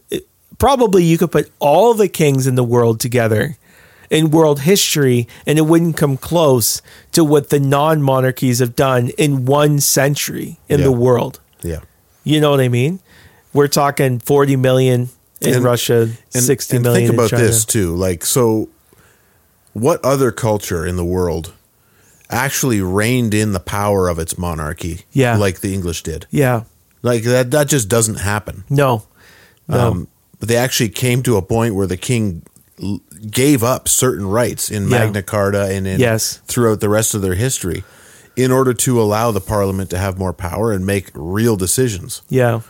probably you could put all the kings in the world together in world history, and it wouldn't come close to what the non monarchies have done in one century in Yeah. the world. Yeah. You know what I mean? We're talking 40 million in And- Russia, And, sixty and million think about this too. Like, so what other culture in the world actually reined in the power of its monarchy? Yeah. Like the English did. Yeah. Like that, that just doesn't happen. No. No. Um, but they actually came to a point where the king gave up certain rights in Yeah. Magna Carta and in Yes. throughout the rest of their history in order to allow the parliament to have more power and make real decisions. yeah.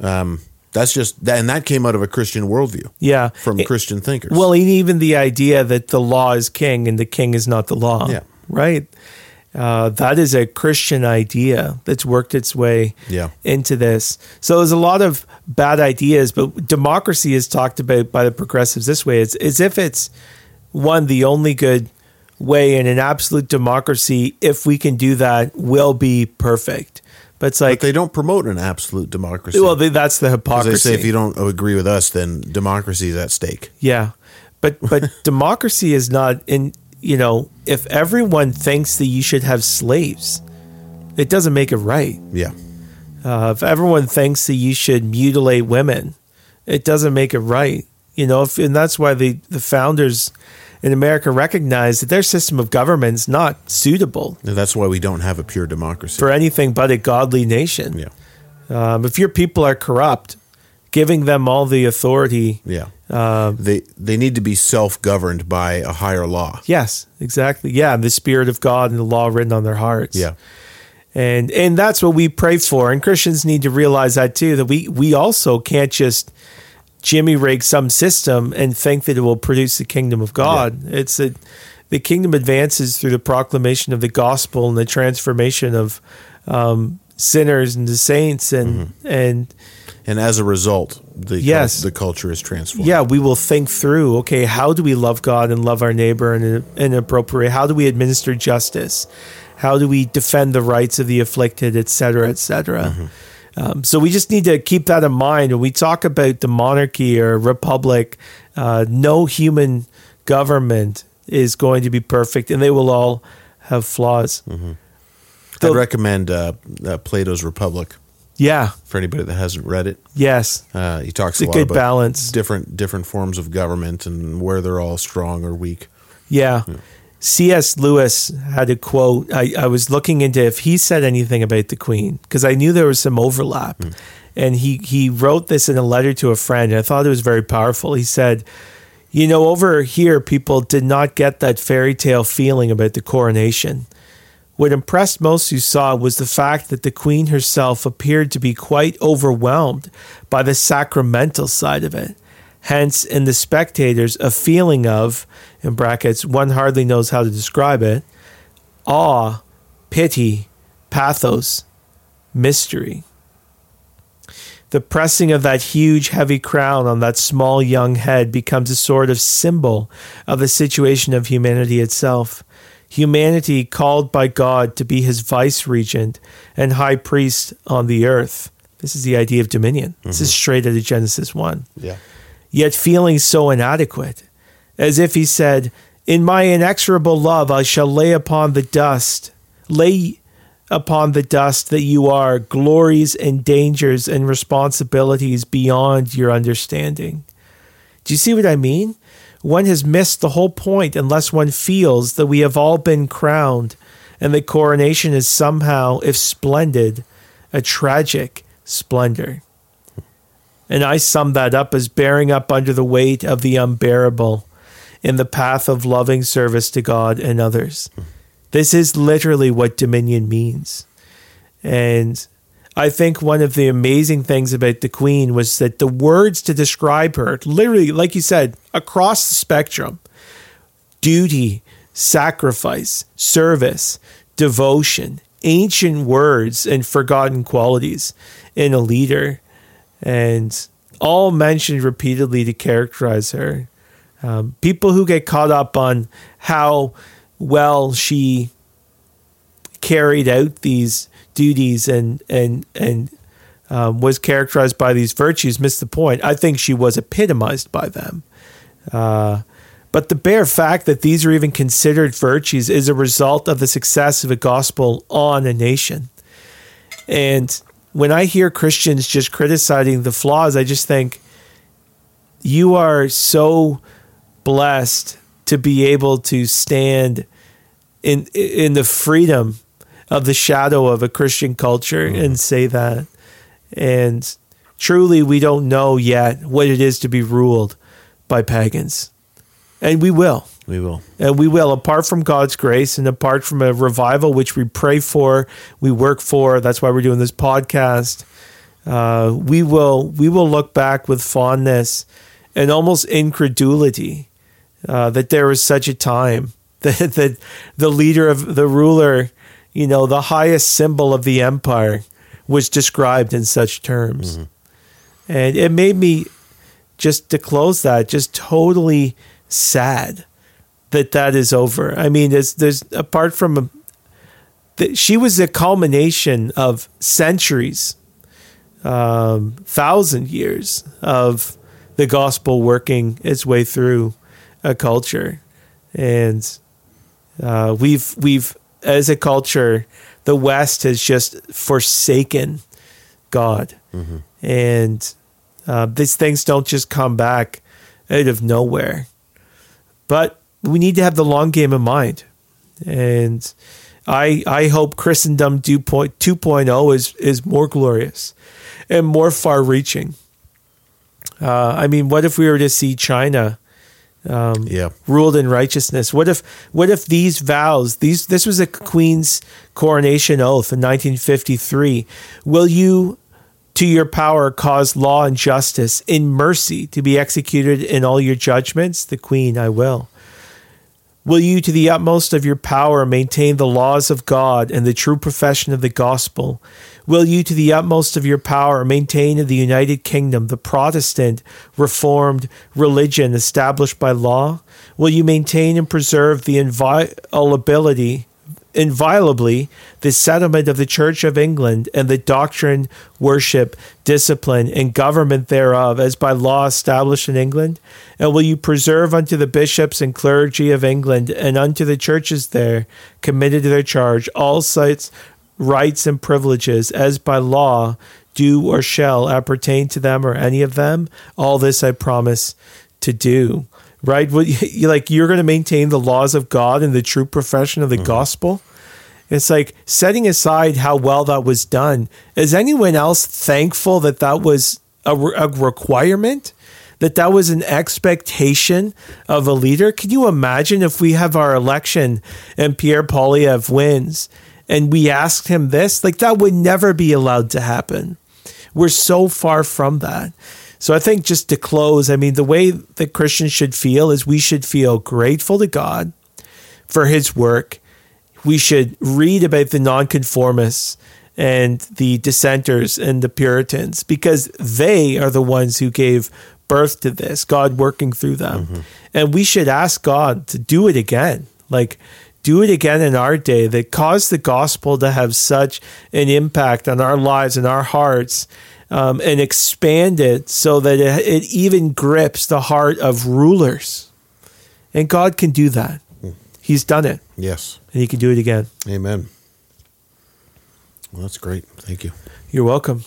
Um, that's just and that came out of a Christian worldview Yeah. from Christian thinkers. Well, even the idea that the law is king and the king is not the law. Yeah. Right. Uh, that is a Christian idea that's worked its way Yeah. into this. So there's a lot of bad ideas, but democracy is talked about by the progressives this way. It's as if it's one, the only good way in an absolute democracy, if we can do that, will be perfect. But it's but like, they don't promote an absolute democracy. well, they, that's the hypocrisy. they say if you don't agree with us, then democracy is at stake. Yeah. But but democracy is not in you know, if everyone thinks that you should have slaves, it doesn't make it right. Yeah, Uh, if everyone thinks that you should mutilate women, it doesn't make it right. You know, if, and that's why the, the founders in America recognized that their system of government is not suitable and that's why we don't have a pure democracy. for anything but a godly nation. yeah, Um, if your people are corrupt, giving them all the authority yeah. Um, they they need to be self governed by a higher law. Yes, exactly. Yeah, the spirit of God and the law written on their hearts. Yeah, And and that's what we pray for. And Christians need to realize that too, that we we also can't just jimmy rig some system and think that it will produce the kingdom of God. It's that the kingdom advances through the proclamation of the gospel and the transformation of um, sinners into saints and and and as a result, the Yes. the culture is transformed. yeah, we will think through, okay, how do we love God and love our neighbor and, an in an appropriate How do we administer justice? How do we defend the rights of the afflicted, et cetera, et cetera? Um, so we just need to keep that in mind when we talk about the monarchy or republic. Uh, no human government is going to be perfect, and they will all have flaws. I'd recommend uh, uh, Plato's Republic Yeah. for anybody that hasn't read it. Yes. Uh, he talks It's a a good about balance. different different forms of government and where they're all strong or weak. Yeah. C.S. Lewis had a quote. I, I was looking into if he said anything about the Queen because I knew there was some overlap. Hmm. And he, he wrote this in a letter to a friend. And I thought it was very powerful. He said, You know, over here, people did not get that fairy tale feeling about the coronation. What impressed most who saw was the fact that the Queen herself appeared to be quite overwhelmed by the sacramental side of it. Hence, in the spectators, a feeling of, in brackets, one hardly knows how to describe it, awe, pity, pathos, mystery. The pressing of that huge, heavy crown on that small, young head becomes a sort of symbol of the situation of humanity itself. Humanity called by God to be his vice regent and high priest on the earth. This is the idea of dominion. This is mm-hmm. straight out of Genesis 1 Yeah. Yet feeling so inadequate, as if he said, In my inexorable love I shall lay upon the dust, lay upon the dust that you are, glories and dangers and responsibilities beyond your understanding. Do you see what I mean? One has missed the whole point unless one feels that we have all been crowned and the coronation is somehow, if splendid, a tragic splendor. And I sum that up as bearing up under the weight of the unbearable in the path of loving service to God and others. This is literally what dominion means. And I think one of the amazing things about the Queen was that the words to describe her, literally, like you said, across the spectrum duty, sacrifice, service, devotion, ancient words, and forgotten qualities in a leader, and all mentioned repeatedly to characterize her. Um, people who get caught up on how well she carried out these duties and and and um, was characterized by these virtues miss the point. I think she was epitomized by them. Uh, But the bare fact that these are even considered virtues is a result of the success of the gospel on a nation. And when I hear Christians just criticizing the flaws, I just think you are so blessed to be able to stand in in the freedom of the shadow of a Christian culture mm. and say that. And truly we don't know yet what it is to be ruled by pagans. And we will. We will. And we will, apart from God's grace and apart from a revival, which we pray for, we work for. That's why we're doing this podcast. Uh, we will we will look back with fondness and almost incredulity uh, that there was such a time that, that the leader of the ruler, you know, the highest symbol of the empire, was described in such terms, mm-hmm. and it made me just to close that just totally sad that that is over. I mean, there's there's apart from a, the, she was a culmination of centuries, um, thousand years of the gospel working its way through a culture, and uh, we've we've as a culture, the West has just forsaken God, mm-hmm. and uh, these things don't just come back out of nowhere. But we need to have the long game in mind. And I I hope Christendom 2.0 is is more glorious and more far reaching. Uh, I mean, what if we were to see China um, yeah. ruled in righteousness? What if what if these vows these this was a queen's coronation oath in 1953? Will you to your power cause law and justice in mercy to be executed in all your judgments? The queen, I will. Will you, to the utmost of your power, maintain the laws of God and the true profession of the gospel? Will you, to the utmost of your power, maintain in the United Kingdom the Protestant, Reformed religion established by law? Will you maintain and preserve the inviolability inviolably the settlement of the Church of England and the doctrine, worship, discipline, and government thereof, as by law established in England? And will you preserve unto the bishops and clergy of England and unto the churches there committed to their charge all sites, rights, and privileges, as by law do or shall appertain to them or any of them? All this I promise to do right? You like you're going to maintain the laws of God and the true profession of the mm-hmm. gospel. It's like setting aside how well that was done. Is anyone else thankful that that was a, a requirement? That that was an expectation of a leader? Can you imagine if we have our election and Pierre Poilievre wins and we asked him this? Like that would never be allowed to happen. We're so far from that. So I think just to close, I mean, the way that Christians should feel is we should feel grateful to God for his work. We should read about the nonconformists and the dissenters and the Puritans because they are the ones who gave birth to this, God working through them. Mm-hmm. And we should ask God to do it again. Like, do it again in our day that caused the gospel to have such an impact on our lives and our hearts um, and expand it so that it, it even grips the heart of rulers. And God can do that. He's done it. Yes. And He can do it again. Amen. Well, that's great. Thank you. You're welcome.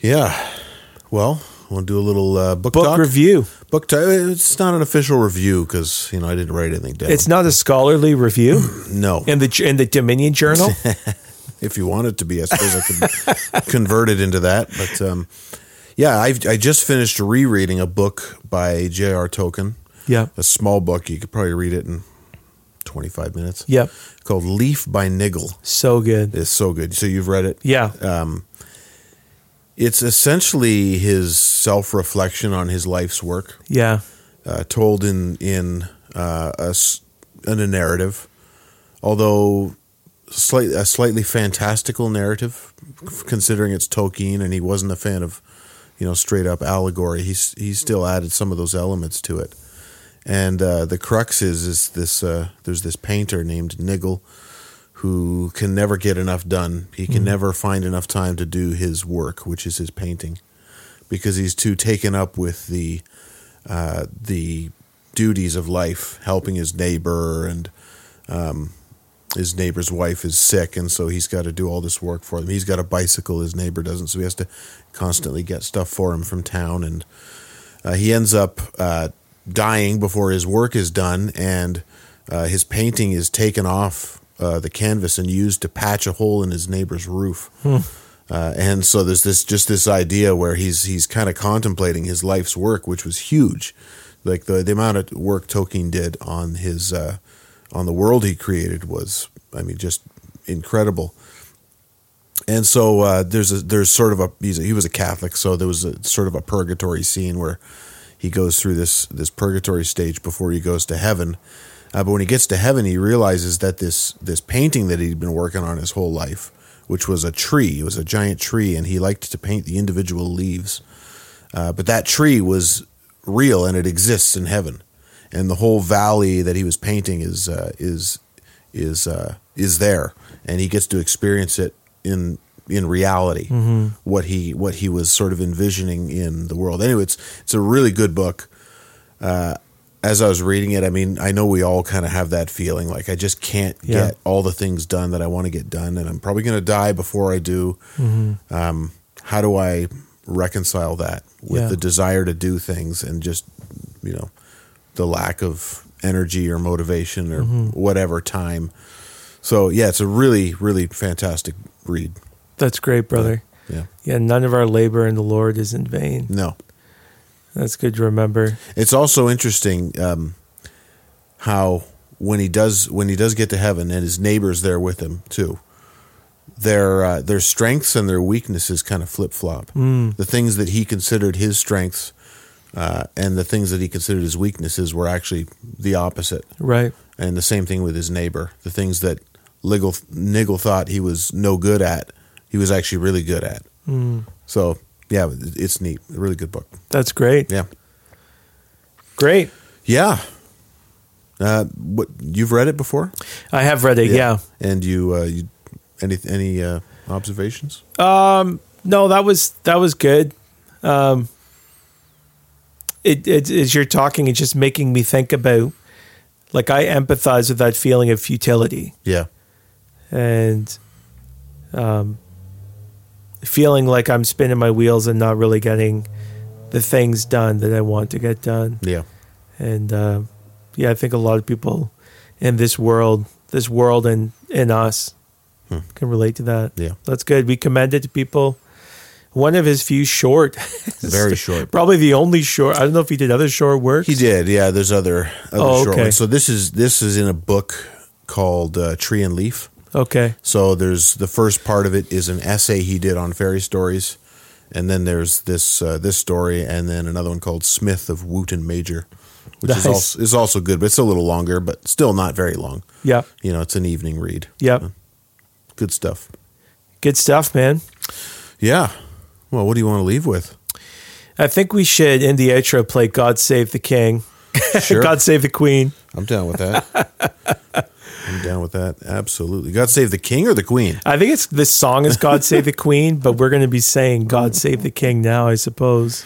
Yeah. Well, want to do a little uh, book book talk? review. Book talk. It's not an official review because you know I didn't write anything down. It's not a scholarly review. no. In the in the Dominion Journal. if you want it to be. I suppose I could convert it into that. But um, yeah, I've, I just finished rereading a book by J.R. Tolkien. Yeah. A small book. You could probably read it in 25 minutes. Yep. Called Leaf by Niggle. So good. It's so good. So you've read it? Yeah. Um, it's essentially his self reflection on his life's work. Yeah. Uh, told in in uh, a, in a narrative, although slight, a slightly fantastical narrative, considering it's Tolkien and he wasn't a fan of, you know, straight up allegory. He's he still added some of those elements to it, and uh, the crux is is this. Uh, there's this painter named Niggle, who can never get enough done. He can mm-hmm. never find enough time to do his work, which is his painting, because he's too taken up with the uh, the duties of life, helping his neighbor, and um, his neighbor's wife is sick, and so he's got to do all this work for them. He's got a bicycle, his neighbor doesn't, so he has to constantly get stuff for him from town, and uh, he ends up uh, dying before his work is done, and uh, his painting is taken off uh, the canvas and used to patch a hole in his neighbor's roof. Uh, and so there's this just this idea where he's he's kind of contemplating his life's work, which was huge, like the the amount of work Tolkien did on his uh, on the world he created was, I mean, just incredible. And so uh, there's a there's sort of a, a he was a Catholic, so there was a sort of a purgatory scene where he goes through this this purgatory stage before he goes to heaven. Uh, but when he gets to heaven, he realizes that this this painting that he'd been working on his whole life, which was a tree, it was a giant tree, and he liked to paint the individual leaves. Uh, but that tree was real and it exists in heaven, and the whole valley that he was painting is uh, is is uh, is there, and he gets to experience it in in reality what he what he was sort of envisioning in the world. Anyway, it's it's a really good book. Uh, as I was reading it, I mean, I know we all kind of have that feeling like I just can't Yeah. get all the things done that I want to get done, and I'm probably going to die before I do. Um, how do I reconcile that with Yeah. the desire to do things and just you know the lack of energy or motivation or whatever time? So yeah, it's a really really fantastic read. That's great, brother. Yeah, Yeah, none of our labor in the Lord is in vain. no, That's good to remember. It's also interesting um, how when he does when he does get to heaven and his neighbors there with him too. Their uh, their strengths and their weaknesses kind of flip flop. The things that he considered his strengths uh, and the things that he considered his weaknesses were actually the opposite. Right. And the same thing with his neighbor. The things that Niggle, Niggle thought he was no good at, he was actually really good at. So yeah, it's neat. A really good book. That's great. Yeah. Great. Yeah. Uh, what you've read it before? I have read it. Yeah. And you, uh, you any any uh, observations? Um, no, that was that was good. Um, it, it as you're talking, it's just making me think about like I empathize with that feeling of futility Yeah. and um, feeling like I'm spinning my wheels and not really getting the things done that I want to get done. Yeah. And uh, yeah, I think a lot of people in this world, this world and in us, Hmm. can relate to that. Yeah. That's good. We commend it to people. One of his few short, Very short. probably the only short. I don't know if he did other short work. He did. Yeah. There's other other Oh, short okay. ones. So this is this is in a book called uh, Tree and Leaf. Okay. So there's the first part of it is an essay he did on fairy stories, and then there's this uh, this story, and then another one called Smith of Wootton Major, which Nice. is also is also good, but it's a little longer, but still not very long. Yeah. You know, it's an evening read. Yep. Good stuff. Good stuff, man. Yeah. Well, what do you want to leave with? I think we should in the outro play "God Save the King," Sure. "God Save the Queen." I'm down with that. I'm down with that. Absolutely. God save the king or the queen? I think it's this song is "God Save the Queen," but we're going to be saying "God Save the King" now, I suppose.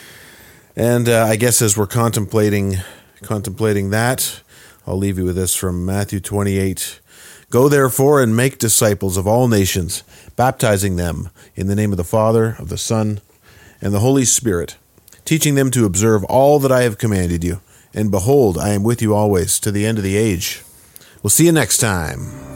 And uh, I guess as we're contemplating contemplating that, I'll leave you with this from Matthew 28. Go therefore and make disciples of all nations, baptizing them in the name of the Father, of the Son, and the Holy Spirit, teaching them to observe all that I have commanded you. And behold, I am with you always to the end of the age. We'll see you next time.